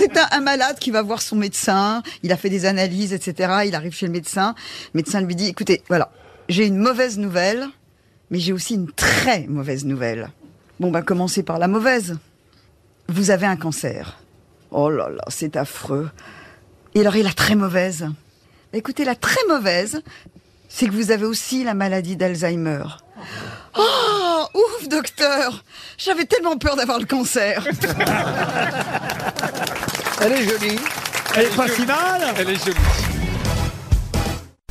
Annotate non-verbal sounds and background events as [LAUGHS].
un, un malade qui va voir son médecin, il a fait des analyses, etc. Il arrive chez le médecin. Le médecin lui dit, écoutez, voilà, j'ai une mauvaise nouvelle, mais j'ai aussi une très mauvaise nouvelle. Bon, bah, commencez par la mauvaise. Vous avez un cancer. Oh là là, c'est affreux. Et alors, et la très mauvaise? Écoutez, la très mauvaise, c'est que vous avez aussi la maladie d'Alzheimer. Oh, ouf, docteur J'avais tellement peur d'avoir le cancer. [LAUGHS] Elle est jolie. Elle est pas si mal Elle est jolie.